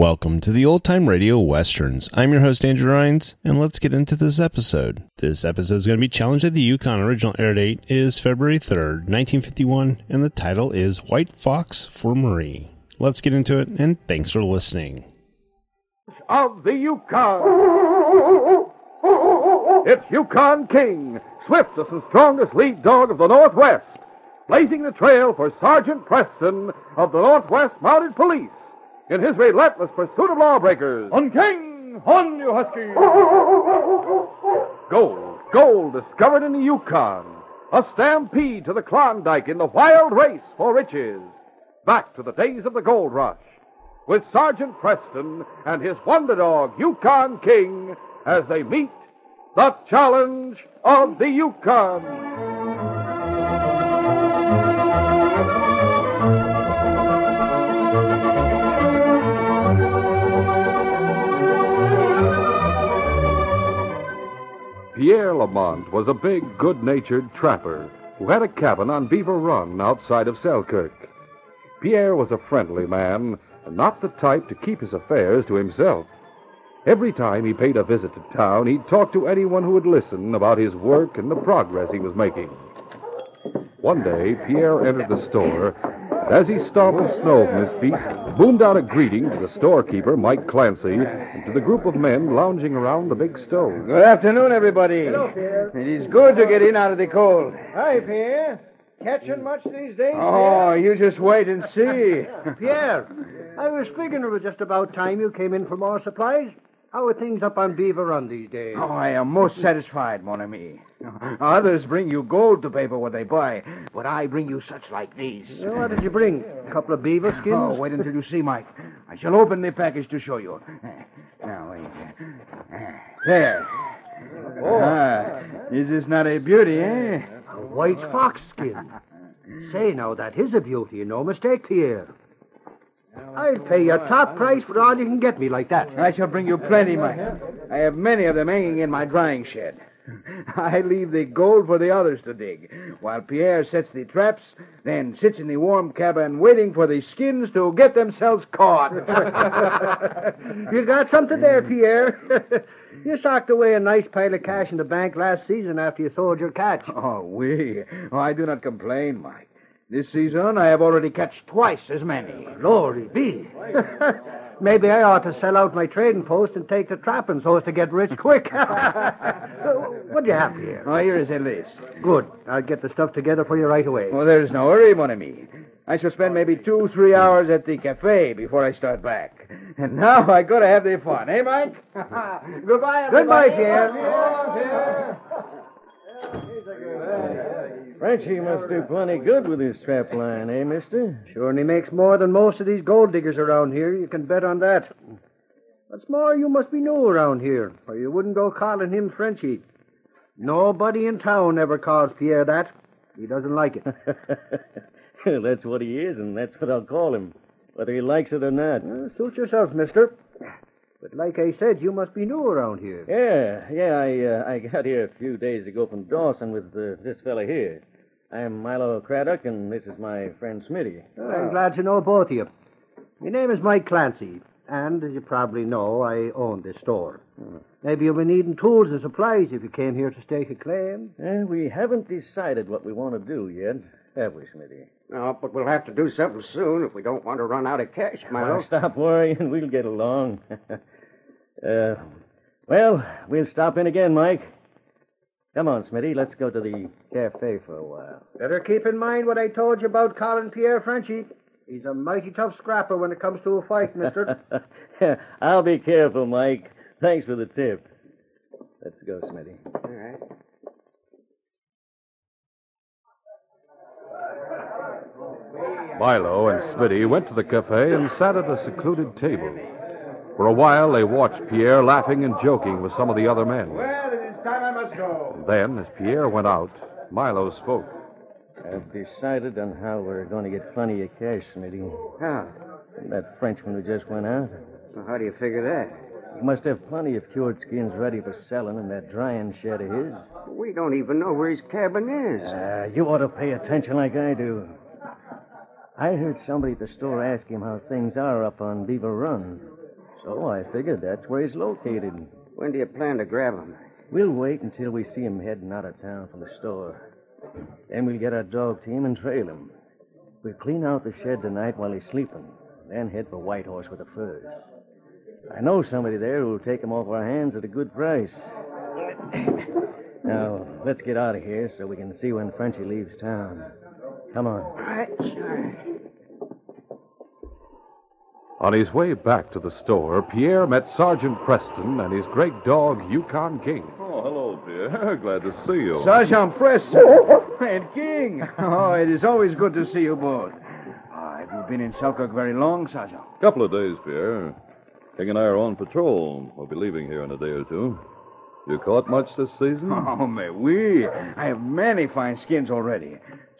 Welcome to the Old Time Radio Westerns. I'm your host, Andrew Rhynes, and let's get into this episode. This episode is going to be Challenge of the Yukon. Original air date is February 3rd, 1951, and the title is White Fox for Marie. Let's get into it, and thanks for listening. Of the Yukon. It's Yukon King, swiftest and strongest lead dog of the Northwest, blazing the trail for Sergeant Preston of the Northwest Mounted Police in his relentless pursuit of lawbreakers. On King! On, you husky! Gold, gold discovered in the Yukon. A stampede to the Klondike in the wild race for riches. Back to the days of the gold rush. With Sergeant Preston and his wonder dog, Yukon King, as they meet the challenge of the Yukon. Pierre Lamont was a big, good natured trapper who had a cabin on Beaver Run outside of Selkirk. Pierre was a friendly man and not the type to keep his affairs to himself. Every time he paid a visit to town, he'd talk to anyone who would listen about his work and the progress he was making. One day, Pierre entered the store. As he stomped the snow from his feet, boomed out a greeting to the storekeeper, Mike Clancy, and to the group of men lounging around the big stove. Good afternoon, everybody. Hello, Pierre. It is good to get in out of the cold. Hi, Pierre. Catching much these days? Oh, you just wait and see. Pierre? Pierre, I was figuring it was just about time you came in for more supplies. How are things up on Beaver Run these days? Oh, I am most satisfied, mon ami. Others bring you gold to pay for what they buy, but I bring you such like these. Well, what did you bring? A couple of beaver skins? Oh, wait until you see, Mike. I shall open the package to show you. Now, wait. There. Oh. Ah, is this not a beauty, eh? A white fox skin. Say, now, that is a beauty, no mistake, Pierre. I'd pay you a top price for all you can get me like that. I shall bring you plenty, Mike. I have many of them hanging in my drying shed. I leave the gold for the others to dig, while Pierre sets the traps, then sits in the warm cabin waiting for the skins to get themselves caught. you got something there, Pierre. you socked away a nice pile of cash in the bank last season after you sold your catch. Oh, we. Oh, I do not complain, Mike. This season, I have already catched twice as many. Glory be. Maybe I ought to sell out my trading post and take to trapping so as to get rich quick. what do you have here? Oh, here is a list. Good. I'll get the stuff together for you right away. Oh, there's no hurry, mon ami. I shall spend maybe two, three hours at the cafe before I start back. And now I gotta have the fun, eh, Mike? Goodbye, everybody. Goodbye, Pierre. Frenchie must do plenty good with his trap line, eh, mister? Sure, and he makes more than most of these gold diggers around here. You can bet on that. What's more, you must be new around here, or you wouldn't go calling him Frenchie. Nobody in town ever calls Pierre that. He doesn't like it. that's what he is, and that's what I'll call him, whether he likes it or not. Well, suit yourself, mister. But like I said, you must be new around here. Yeah, yeah, I uh, I got here a few days ago from Dawson with uh, this fella here. I'm Milo Craddock, and this is my friend Smitty. Well, I'm glad to know both of you. My name is Mike Clancy, and as you probably know, I own this store. Maybe you'll be needing tools and supplies if you came here to stake a claim. Eh, we haven't decided what we want to do yet, have we, Smitty? No, but we'll have to do something soon if we don't want to run out of cash, Milo. Well, stop worrying. We'll get along. uh, well, we'll stop in again, Mike. Come on, Smitty. Let's go to the cafe for a while. Better keep in mind what I told you about calling Pierre Frenchy. He's a mighty tough scrapper when it comes to a fight, mister. I'll be careful, Mike. Thanks for the tip. Let's go, Smitty. All right. Milo and Smitty went to the cafe and sat at a secluded table. For a while, they watched Pierre laughing and joking with some of the other men. Well, it is time I must go. Then, as Pierre went out, Milo spoke. I've decided on how we're going to get plenty of cash, Smitty. How? From that Frenchman who just went out. Well, how do you figure that? He must have plenty of cured skins ready for selling in that drying shed of his. We don't even know where his cabin is. Uh, you ought to pay attention like I do. I heard somebody at the store ask him how things are up on Beaver Run. So I figured that's where he's located. When do you plan to grab him? We'll wait until we see him heading out of town from the store. Then we'll get our dog team and trail him. We'll clean out the shed tonight while he's sleeping, then head for Whitehorse with the furs. I know somebody there who'll take him off our hands at a good price. now, let's get out of here so we can see when Frenchy leaves town. Come on. All right, sure. On his way back to the store, Pierre met Sergeant Preston and his great dog, Yukon King. Oh, hello, Pierre. Glad to see you. Sergeant Preston and King. Oh, it is always good to see you both. Ah, have you been in Selkirk very long, Sergeant? Couple of days, Pierre. King and I are on patrol. We'll be leaving here in a day or two. You caught much this season? Oh, mais oui. I have many fine skins already.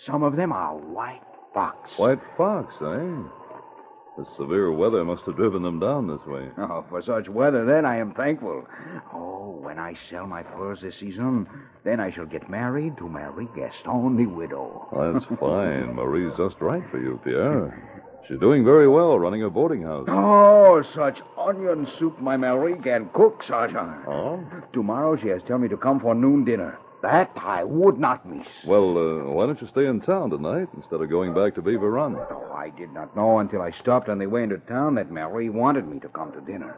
Some of them are white fox. White fox, eh? The severe weather must have driven them down this way. Oh, for such weather, then, I am thankful. Oh, when I sell my furs this season, then I shall get married to Marie Gaston, the widow. That's fine. Marie's just right for you, Pierre. She's doing very well running a boarding house. Oh, such onion soup my Marie can cook, Sergeant. Oh? Tomorrow she has told me to come for noon dinner. That I would not miss. Well, uh, why don't you stay in town tonight instead of going back to Beaver Run? Oh, I did not know until I stopped on the way into town that Marie wanted me to come to dinner.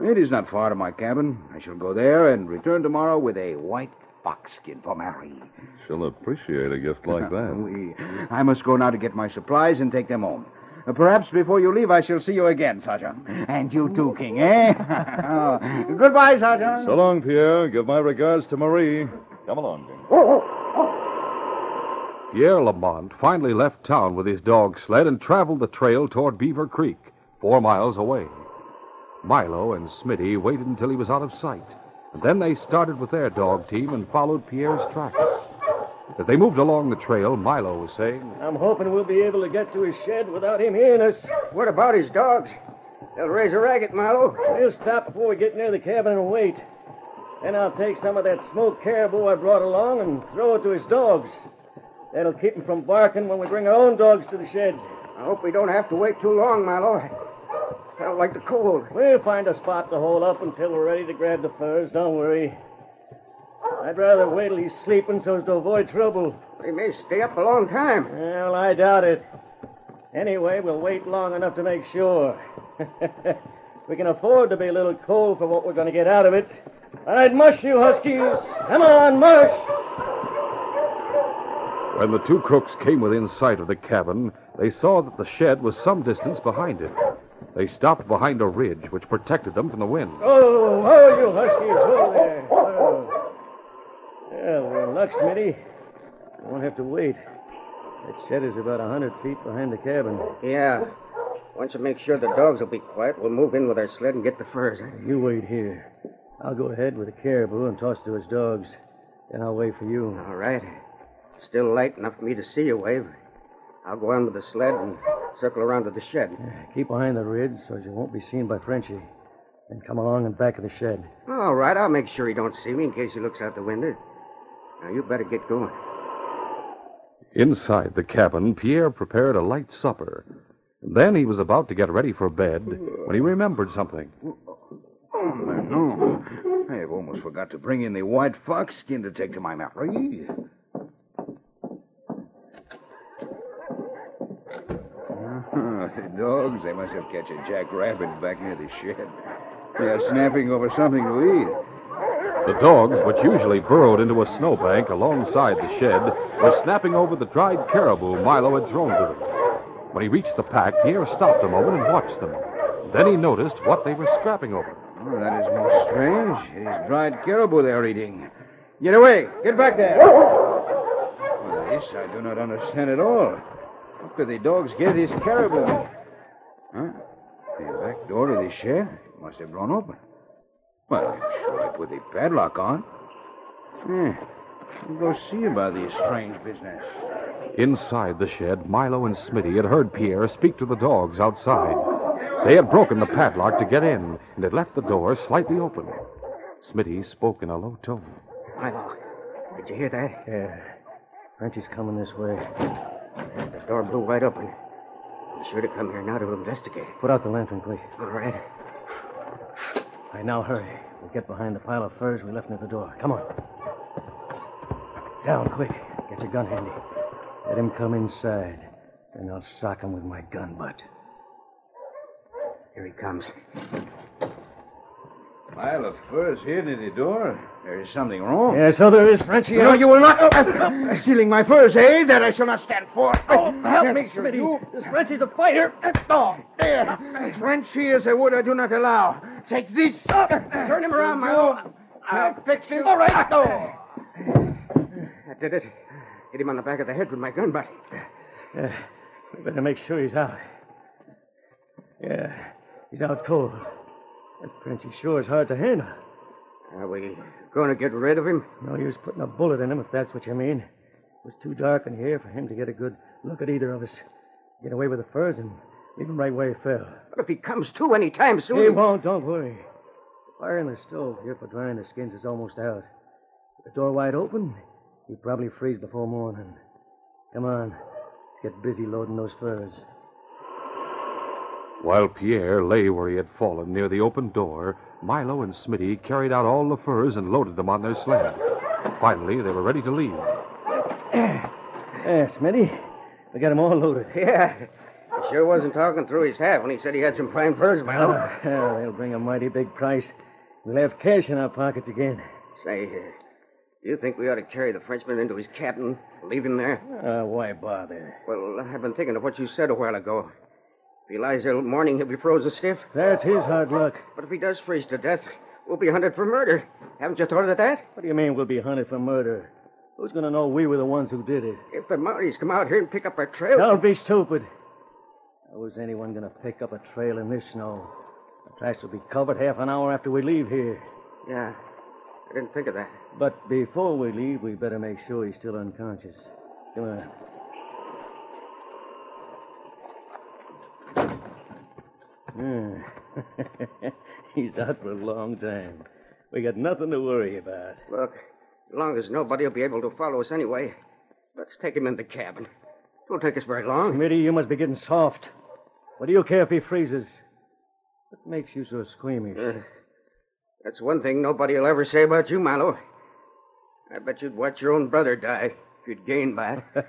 It is not far to my cabin. I shall go there and return tomorrow with a white fox skin for Marie. She'll appreciate a gift like that. Oui. I must go now to get my supplies and take them home. Perhaps before you leave, I shall see you again, Sergeant. And you too, King, eh? Goodbye, Sergeant. So long, Pierre. Give my regards to Marie. Come along, King. Pierre Lamont finally left town with his dog sled and traveled the trail toward Beaver Creek, four miles away. Milo and Smitty waited until he was out of sight, and then they started with their dog team and followed Pierre's tracks. As they moved along the trail, Milo was saying, I'm hoping we'll be able to get to his shed without him hearing us. What about his dogs? They'll raise a racket, Milo. We'll stop before we get near the cabin and wait. Then I'll take some of that smoked caribou I brought along and throw it to his dogs. That'll keep him from barking when we bring our own dogs to the shed. I hope we don't have to wait too long, Milo. I don't like the cold. We'll find a spot to hold up until we're ready to grab the furs. Don't worry. I'd rather wait till he's sleeping so as to avoid trouble. He may stay up a long time. Well, I doubt it. Anyway, we'll wait long enough to make sure. we can afford to be a little cold for what we're going to get out of it. I'd mush you, Huskies. Come on, mush. When the two crooks came within sight of the cabin, they saw that the shed was some distance behind it. They stopped behind a ridge which protected them from the wind. Oh, oh, you Huskies. Oh, there. Oh. Well, we're in luck, Smitty. We won't have to wait. That shed is about a hundred feet behind the cabin. Yeah. Once you make sure the dogs will be quiet, we'll move in with our sled and get the furs. You wait here. I'll go ahead with the caribou and toss to his dogs. Then I'll wait for you. All right. Still light enough for me to see you, Wave. I'll go on with the sled and circle around to the shed. Keep behind the ridge so as you won't be seen by Frenchy. Then come along in back of the shed. All right, I'll make sure he don't see me in case he looks out the window. Now, you better get going. Inside the cabin, Pierre prepared a light supper. Then he was about to get ready for bed when he remembered something. No. I have almost forgot to bring in the white fox skin to take to my Marie. Oh, the dogs, they must have catch a jackrabbit back near the shed. They are snapping over something to eat. The dogs, which usually burrowed into a snowbank alongside the shed, were snapping over the dried caribou Milo had thrown to them. When he reached the pack, Pierre stopped a moment and watched them. Then he noticed what they were scrapping over. Oh, that is most strange. It is dried caribou they're eating. Get away! Get back there! Well, this I do not understand at all. How could the dogs get this caribou? Huh? The back door of the shed must have blown open. Well, I'm sure I put the padlock on. Yeah. We'll go see about this strange business. Inside the shed, Milo and Smitty had heard Pierre speak to the dogs outside. They had broken the padlock to get in and had left the door slightly open. Smitty spoke in a low tone. Milo, did you hear that? Yeah. Frenchie's coming this way. The door blew wide open. Be sure to come here now to investigate. Put out the lantern, please. All right. All right, now hurry. We'll get behind the pile of furs we left near the door. Come on. Down, quick. Get your gun handy. Let him come inside. Then I'll sock him with my gun butt. Here he comes. Pile of furs here near the door. There is something wrong. Yeah, so there is, Frenchie. No, you will not. Uh, stealing my furs, eh? That I shall not stand for. Oh, help me, sir, Smitty. you- This Frenchie's a fighter. Oh, there. Frenchy is a word I do not allow. Take this. Turn him around, Milo. I'll fix him. All right. Oh. I did it. Hit him on the back of the head with my gun butt. Yeah, we better make sure he's out. Yeah, he's out cold. That Frenchy sure is hard to handle. Are we going to get rid of him? No use putting a bullet in him, if that's what you mean. It was too dark in here for him to get a good look at either of us. Get away with the furs and leave him right where he fell. But if he comes to any time soon. He won't, don't worry. The fire in the stove here for drying the skins is almost out. With the door wide open, he'll probably freeze before morning. Come on, let's get busy loading those furs. While Pierre lay where he had fallen near the open door, Milo and Smitty carried out all the furs and loaded them on their sled. Finally, they were ready to leave. Yeah, Smitty, We got them all loaded. Yeah. He sure wasn't talking through his hat when he said he had some fine furs, Milo. Ah, yeah, they'll bring a mighty big price. We'll have cash in our pockets again. Say, uh, do you think we ought to carry the Frenchman into his cabin, leave him there? Uh, why bother? Well, I've been thinking of what you said a while ago. If he lies there morning, he'll be frozen stiff. That's his hard luck. But if he does freeze to death, we'll be hunted for murder. Haven't you thought of that? What do you mean we'll be hunted for murder? Who's going to know we were the ones who did it? If the Mounties come out here and pick up our trail. Don't be stupid. How is anyone going to pick up a trail in this snow? The tracks will be covered half an hour after we leave here. Yeah. I didn't think of that. But before we leave, we better make sure he's still unconscious. Come on. Hmm. he's out for a long time. We got nothing to worry about. Look, as long as nobody will be able to follow us anyway, let's take him in the cabin. It won't take us very long. Smitty, you must be getting soft. What do you care if he freezes? What makes you so squeamish? Uh, that's one thing nobody will ever say about you, Milo. I bet you'd watch your own brother die if you'd gain by it.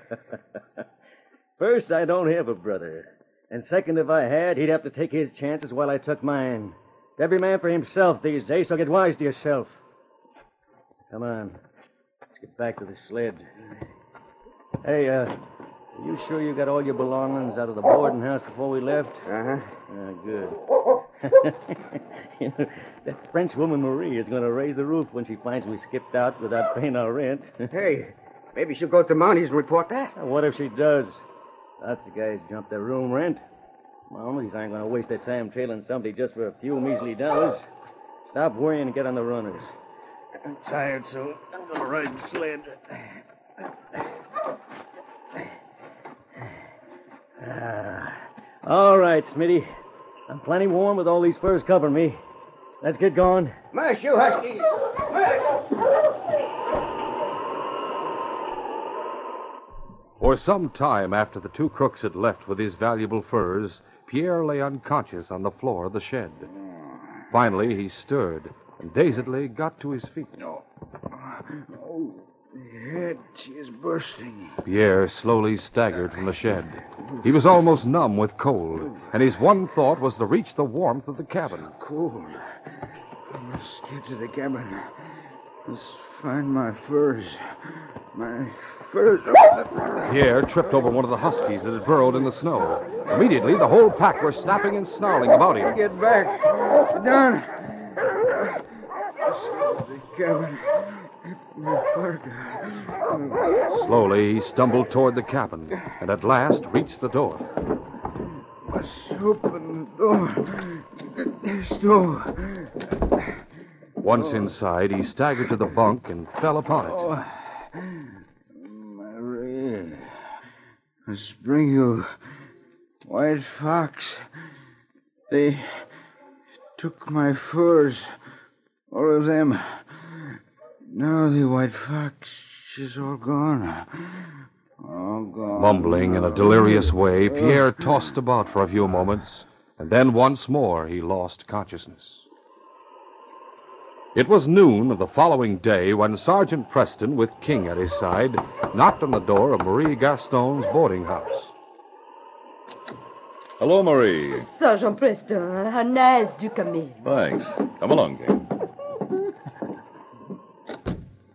First, I don't have a brother. And second, if I had, he'd have to take his chances while I took mine. Every man for himself these days, so get wise to yourself. Come on. Let's get back to the sled. Hey, uh, are you sure you got all your belongings out of the boarding house before we left? Uh-huh. Ah, good. you know, that French woman Marie is going to raise the roof when she finds we skipped out without paying our rent. Hey, maybe she'll go to Mounties and report that. What if she does? Lots of guys jump their room rent. Mounties aren't going to waste their time trailing somebody just for a few measly dollars. Stop worrying and get on the runners. I'm tired, so I'm going to ride the sled. Ah. All right, Smitty. I'm plenty warm with all these furs covering me. Let's get going. Mush, you huskies! For some time after the two crooks had left with his valuable furs, Pierre lay unconscious on the floor of the shed. Finally, he stirred and dazedly got to his feet. No. Oh, the head is bursting. Pierre slowly staggered from the shed. He was almost numb with cold, and his one thought was to reach the warmth of the cabin. Cold. I must get to the cabin. Must find my furs. My. Pierre tripped over one of the huskies that had burrowed in the snow. Immediately, the whole pack were snapping and snarling about him. Get back. Sit down. The cabin. My parka. Slowly, he stumbled toward the cabin and at last reached the door. Must open the door. No. Once inside, he staggered to the bunk and fell upon it. Oh, Marie. Must bring you White Fox. They took my furs. All of them. Now the White Fox is all gone. All gone. Mumbling in a delirious way, Pierre tossed about for a few moments, and then once more he lost consciousness. It was noon of the following day when Sergeant Preston, with King at his side, knocked on the door of Marie Gaston's boarding house. Hello, Marie. Sergeant Preston, how nice you come in. Thanks. Come along, King.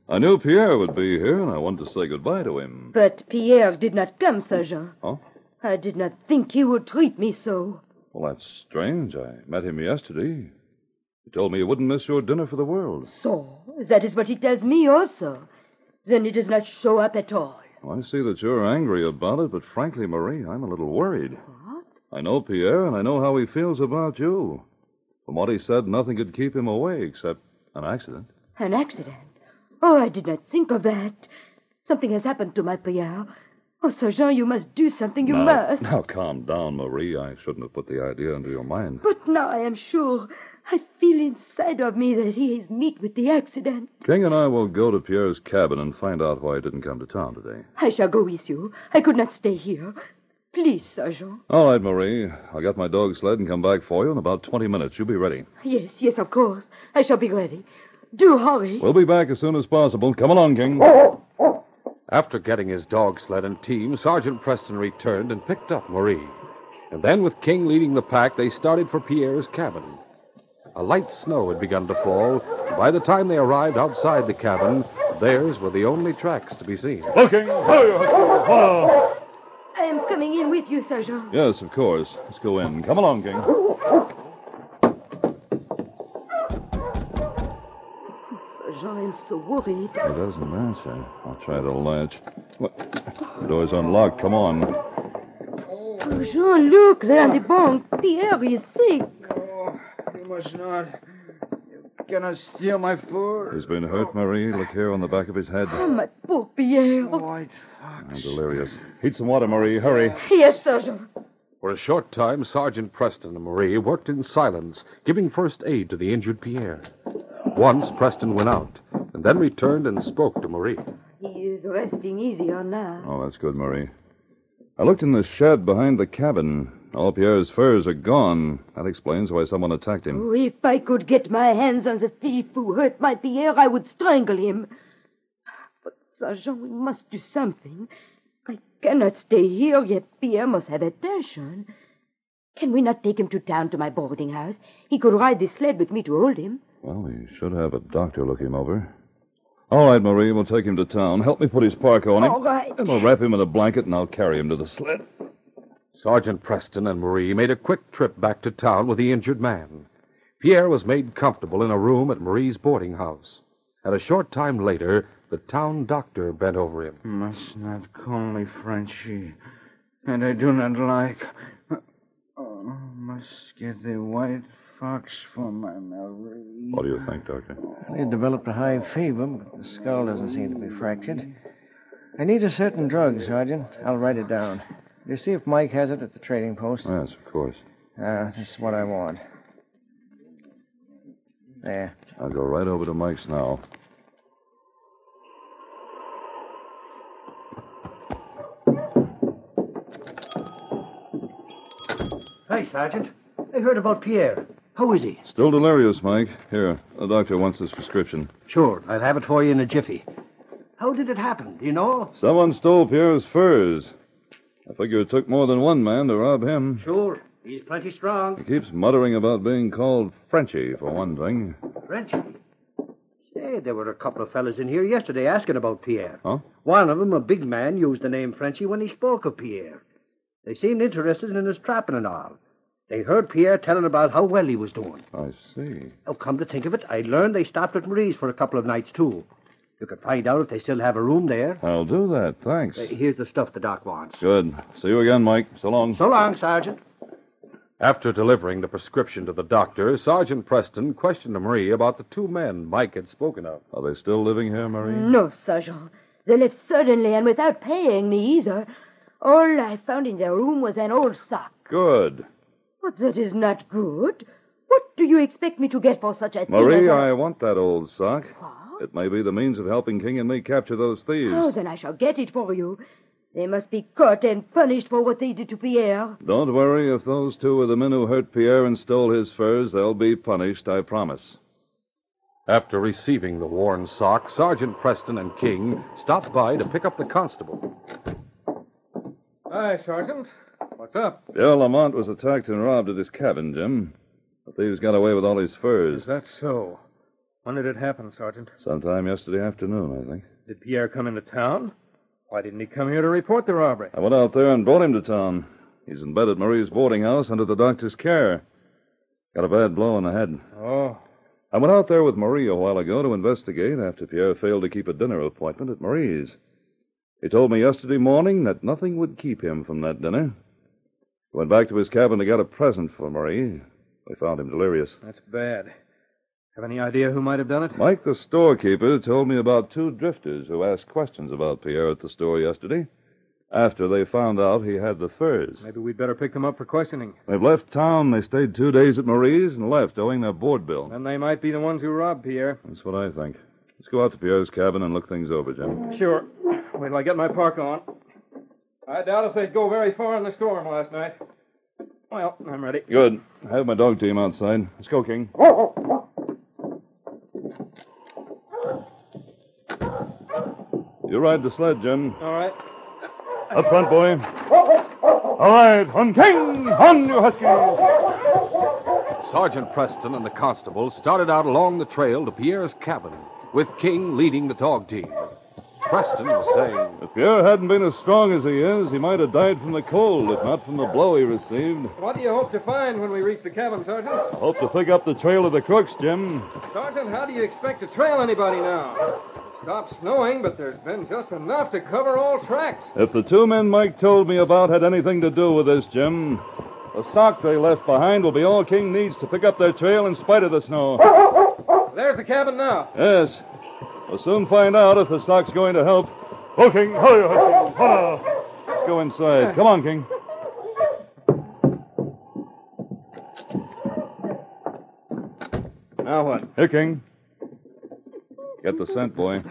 I knew Pierre would be here, and I wanted to say goodbye to him. But Pierre did not come, Sergeant. Huh? I did not think he would treat me so. Well, that's strange. I met him yesterday. He told me he wouldn't miss your dinner for the world. So, that is what he tells me also. Then he does not show up at all. I see that you're angry about it, but frankly, Marie, I'm a little worried. What? I know Pierre, and I know how he feels about you. From what he said, nothing could keep him away except an accident. An accident? Oh, I did not think of that. Something has happened to my Pierre. Oh, Sergeant, you must do something. You now, must. Now, calm down, Marie. I shouldn't have put the idea into your mind. But now I am sure. I feel inside of me that he is meet with the accident. King and I will go to Pierre's cabin and find out why he didn't come to town today. I shall go with you. I could not stay here. Please, Sergeant. All right, Marie. I'll get my dog sled and come back for you in about 20 minutes. You'll be ready. Yes, yes, of course. I shall be ready. Do hurry. We'll be back as soon as possible. Come along, King. After getting his dog sled and team, Sergeant Preston returned and picked up Marie. And then, with King leading the pack, they started for Pierre's cabin. A light snow had begun to fall, by the time they arrived outside the cabin, theirs were the only tracks to be seen. Looking. I am coming in with you, Sergeant. Yes, of course. Let's go in. Come along, King. Sergeant, I'm so worried. It doesn't answer. I'll try the latch. What? The door's unlocked. Come on. Sergeant, look, there on the bunk. Pierre is sick. Oh, you must not. You cannot steal my furs. He's been hurt, Marie. Look here on the back of his head. Oh, my poor Pierre. White Fox. I'm delirious. Heat some water, Marie. Hurry. Yes, Sergeant. For a short time, Sergeant Preston and Marie worked in silence, giving first aid to the injured Pierre. Once, Preston went out, and then returned and spoke to Marie. He is resting easier now. Oh, that's good, Marie. I looked in the shed behind the cabin. All Pierre's furs are gone. That explains why someone attacked him. Oh, if I could get my hands on the thief who hurt my Pierre, I would strangle him. But, Sergeant, we must do something. I cannot stay here, yet Pierre must have attention. Can we not take him to town to my boarding house? He could ride the sled with me to hold him. Well, we should have a doctor look him over. All right, Marie, we'll take him to town. Help me put his parka on him. All right. And we'll wrap him in a blanket, and I'll carry him to the sled. Sergeant Preston and Marie made a quick trip back to town with the injured man. Pierre was made comfortable in a room at Marie's boarding house. And a short time later, the town doctor bent over him. Must not call me Frenchy. And I do not like. Oh, must get the white fox for my Marie. What do you think, Doctor? He developed a high fever, but the skull doesn't seem to be fractured. I need a certain drug, Sergeant. I'll write it down. You see if Mike has it at the trading post? Yes, of course. Ah, this is what I want. There. I'll go right over to Mike's now. Hi, Sergeant. I heard about Pierre. How is he? Still delirious, Mike. Here, the doctor wants his prescription. Sure. I'll have it for you in a jiffy. How did it happen? Do you know? Someone stole Pierre's furs. I figure it took more than one man to rob him. Sure. He's plenty strong. He keeps muttering about being called Frenchy, for one thing. Frenchy. Say, there were a couple of fellas in here yesterday asking about Pierre. Huh? One of 'em, a big man, used the name Frenchy when he spoke of Pierre. They seemed interested in his trapping and all. They heard Pierre telling about how well he was doing. I see. Oh, come to think of it, I learned they stopped at Marie's for a couple of nights, too. You could find out if they still have a room there. I'll do that. Thanks. Uh, here's the stuff the doc wants. Good. See you again, Mike. So long. So long, Sergeant. After delivering the prescription to the doctor, Sergeant Preston questioned Marie about the two men Mike had spoken of. Are they still living here, Marie? No, Sergeant. They left suddenly and without paying me either. All I found in their room was an old sock. Good. But that is not good. What do you expect me to get for such a thing? Marie, I... a- I want that old sock. What? It may be the means of helping King and me capture those thieves. Oh, then I shall get it for you. They must be caught and punished for what they did to Pierre. Don't worry. If those two are the men who hurt Pierre and stole his furs, they'll be punished, I promise. After receiving the worn sock, Sergeant Preston and King stopped by to pick up the constable. Hi, Sergeant. What's up? Pierre Lamont was attacked and robbed at his cabin, Jim. The thieves got away with all his furs. Is that so? When did it happen, Sergeant? Sometime yesterday afternoon, I think. Did Pierre come into town? Why didn't he come here to report the robbery? I went out there and brought him to town. He's in bed at Marie's boarding house under the doctor's care. Got a bad blow on the head. Oh, I went out there with Marie a while ago to investigate after Pierre failed to keep a dinner appointment at Marie's. He told me yesterday morning that nothing would keep him from that dinner. He went back to his cabin to get a present for Marie. We found him delirious. that's bad. Have any idea who might have done it? Mike, the storekeeper, told me about two drifters who asked questions about Pierre at the store yesterday after they found out he had the furs. Maybe we'd better pick them up for questioning. They've left town. They stayed two days at Marie's and left, owing their board bill. Then they might be the ones who robbed Pierre. That's what I think. Let's go out to Pierre's cabin and look things over, Jim. Sure. Wait till I get my park on. I doubt if they'd go very far in the storm last night. Well, I'm ready. Good. I have my dog team outside. Let's go, King. You ride the sled, Jim. All right. Up front, boy. All right, on King, on you huskies. Sergeant Preston and the constable started out along the trail to Pierre's cabin, with King leading the dog team. Preston was saying, If Pierre hadn't been as strong as he is, he might have died from the cold, if not from the blow he received. What do you hope to find when we reach the cabin, Sergeant? I Hope to pick up the trail of the crooks, Jim. Sergeant, how do you expect to trail anybody now? It stopped snowing, but there's been just enough to cover all tracks. If the two men Mike told me about had anything to do with this, Jim, the sock they left behind will be all King needs to pick up their trail in spite of the snow. There's the cabin now. Yes. We'll soon find out if the sock's going to help. Oh, King, hurry, hurry, hurry. Let's go inside. Come on, King. Now what? Here, King. Get the scent, boy.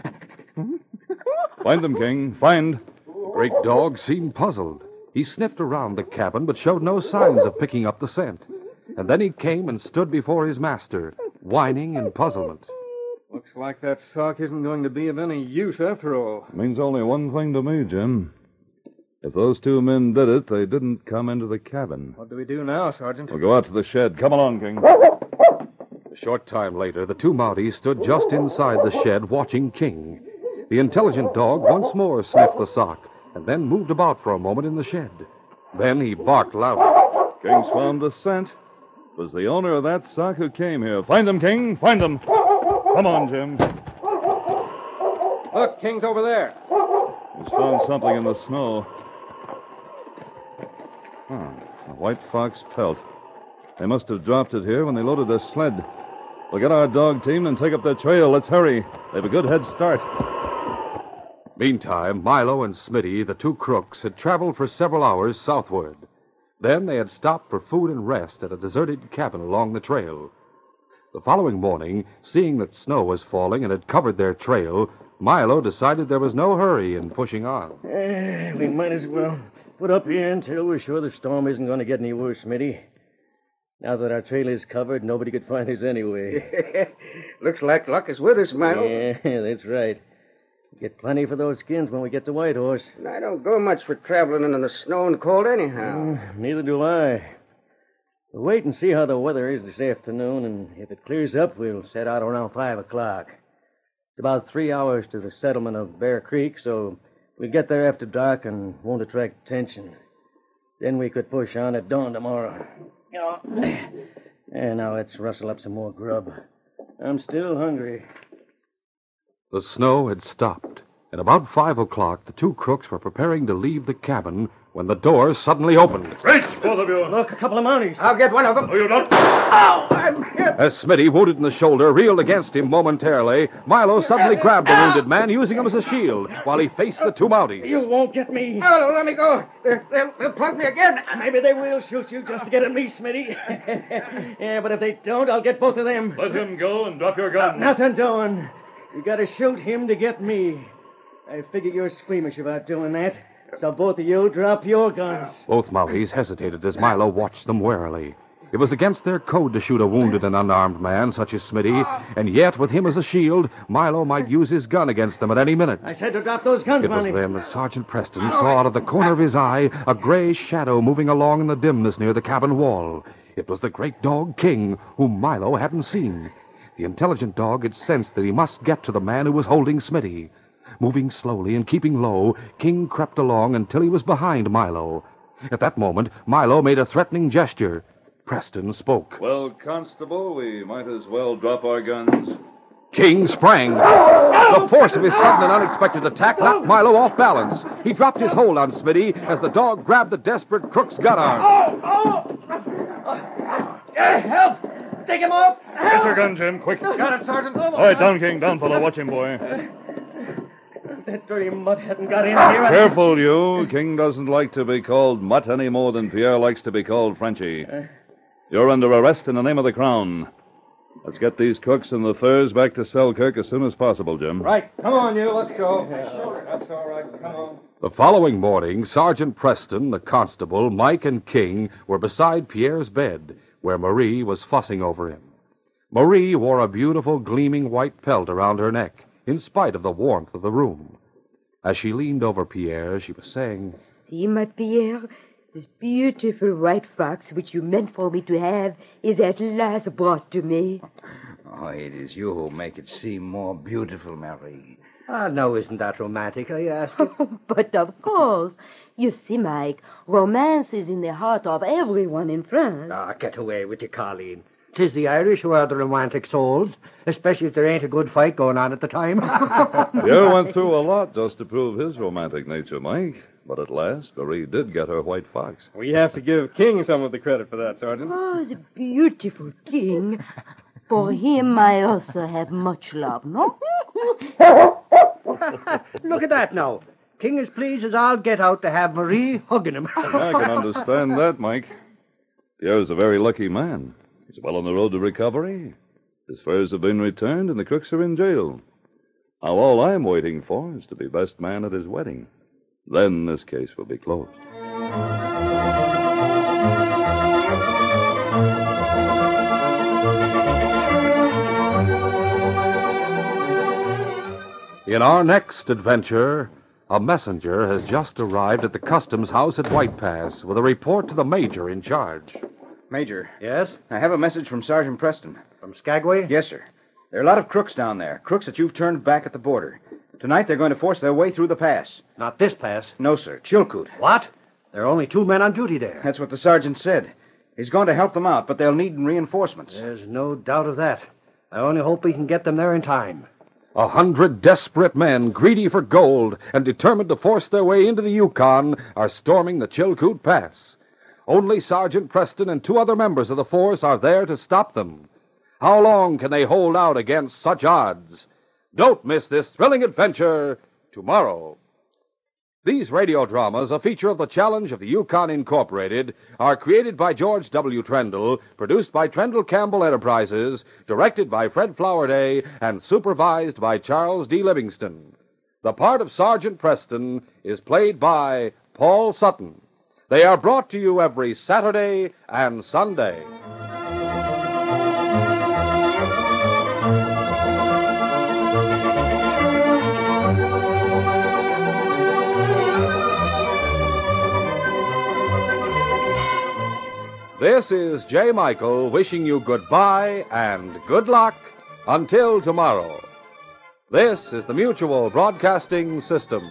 Find them, King. Find. The Great Dog seemed puzzled. He sniffed around the cabin, but showed no signs of picking up the scent. And then he came and stood before his master, whining in puzzlement. Looks like that sock isn't going to be of any use after all. It Means only one thing to me, Jim. If those two men did it, they didn't come into the cabin. What do we do now, Sergeant? We'll go out to the shed. Come along, King. A short time later, the two Mounties stood just inside the shed watching King. The intelligent dog once more sniffed the sock and then moved about for a moment in the shed. Then he barked loudly. King's found the scent. It was the owner of that sock who came here. Find them, King. Find them. Come on, Jim. Look, King's over there. He's found something in the snow. Huh. A white fox pelt. They must have dropped it here when they loaded their sled. We'll get our dog team and take up their trail. Let's hurry. They have a good head start. Meantime, Milo and Smitty, the two crooks, had traveled for several hours southward. Then they had stopped for food and rest at a deserted cabin along the trail. The following morning, seeing that snow was falling and had covered their trail, Milo decided there was no hurry in pushing on. Eh, we might as well put up here until we're sure the storm isn't going to get any worse, Smitty. Now that our trail is covered, nobody could find us anyway. Looks like luck is with us, Milo. Yeah, that's right. Get plenty for those skins when we get to Whitehorse. And I don't go much for traveling in the snow and cold anyhow. Uh, neither do I. We'll wait and see how the weather is this afternoon, and if it clears up, we'll set out around five o'clock. It's about three hours to the settlement of Bear Creek, so we'll get there after dark and won't attract attention. Then we could push on at dawn tomorrow. And now let's rustle up some more grub. I'm still hungry. The snow had stopped. and about five o'clock, the two crooks were preparing to leave the cabin when the door suddenly opened. Reach, both of you. Look, a couple of Mounties. I'll get one of them. No, you don't. Ow! I'm hit. As Smitty, wounded in the shoulder, reeled against him momentarily, Milo suddenly grabbed the ah. wounded man, using him as a shield, while he faced the two Mounties. You won't get me. No, let me go. They'll, they'll, they'll plug me again. Ah, maybe they will shoot you just to get at me, Smitty. yeah, but if they don't, I'll get both of them. Let him go and drop your gun. Nothing doing. You gotta shoot him to get me. I figure you're squeamish about doing that. So both of you drop your guns. Both Mounties hesitated as Milo watched them warily. It was against their code to shoot a wounded and unarmed man such as Smitty, and yet, with him as a shield, Milo might use his gun against them at any minute. I said to drop those guns, It was then that Sergeant Preston saw out of the corner of his eye a gray shadow moving along in the dimness near the cabin wall. It was the great dog King, whom Milo hadn't seen. The intelligent dog had sensed that he must get to the man who was holding Smitty. Moving slowly and keeping low, King crept along until he was behind Milo. At that moment, Milo made a threatening gesture. Preston spoke. Well, Constable, we might as well drop our guns. King sprang. The force of his sudden and unexpected attack knocked Milo off balance. He dropped his hold on Smitty as the dog grabbed the desperate crook's gun arm. Oh, oh! Uh, help! Take him off! Get your gun, Jim, quick. Got it, Sergeant. All right, down, King. Down, fellow. Watch him, boy. That dirty mutt hasn't got in here. I- Careful, you. King doesn't like to be called Mutt any more than Pierre likes to be called Frenchy. Uh. You're under arrest in the name of the Crown. Let's get these cooks and the furs back to Selkirk as soon as possible, Jim. Right. Come on, you. Let's go. That's all right. Come on. The following morning, Sergeant Preston, the constable, Mike, and King were beside Pierre's bed, where Marie was fussing over him. Marie wore a beautiful, gleaming white pelt around her neck, in spite of the warmth of the room. As she leaned over Pierre, she was saying, See, my Pierre, this beautiful white fox which you meant for me to have is at last brought to me. Oh, it is you who make it seem more beautiful, Marie. Ah, now isn't that romantic, I ask you? but of course. You see, Mike, romance is in the heart of everyone in France. Ah, get away with you, Colleen. Tis the Irish who are the romantic souls, especially if there ain't a good fight going on at the time. Pierre went through a lot just to prove his romantic nature, Mike. But at last, Marie did get her white fox. We have to give King some of the credit for that, Sergeant. Oh, the beautiful king. For him, I also have much love, no? Look at that now. King is pleased as I'll get out to have Marie hugging him. I can understand that, Mike. Pierre's a very lucky man. He's well on the road to recovery. His furs have been returned, and the crooks are in jail. Now, all I'm waiting for is to be best man at his wedding. Then this case will be closed. In our next adventure, a messenger has just arrived at the customs house at White Pass with a report to the major in charge. Major, yes? I have a message from Sergeant Preston. From Skagway? Yes, sir. There are a lot of crooks down there, crooks that you've turned back at the border. Tonight they're going to force their way through the pass. Not this pass. No, sir. Chilkoot. What? There are only two men on duty there. That's what the sergeant said. He's going to help them out, but they'll need reinforcements. There's no doubt of that. I only hope we can get them there in time. A hundred desperate men, greedy for gold and determined to force their way into the Yukon, are storming the Chilkoot Pass. Only Sergeant Preston and two other members of the force are there to stop them. How long can they hold out against such odds? Don't miss this thrilling adventure tomorrow. These radio dramas, a feature of the Challenge of the Yukon Incorporated, are created by George W. Trendle, produced by Trendle Campbell Enterprises, directed by Fred Flowerday, and supervised by Charles D. Livingston. The part of Sergeant Preston is played by Paul Sutton. They are brought to you every Saturday and Sunday. This is Jay Michael wishing you goodbye and good luck until tomorrow. This is the Mutual Broadcasting System.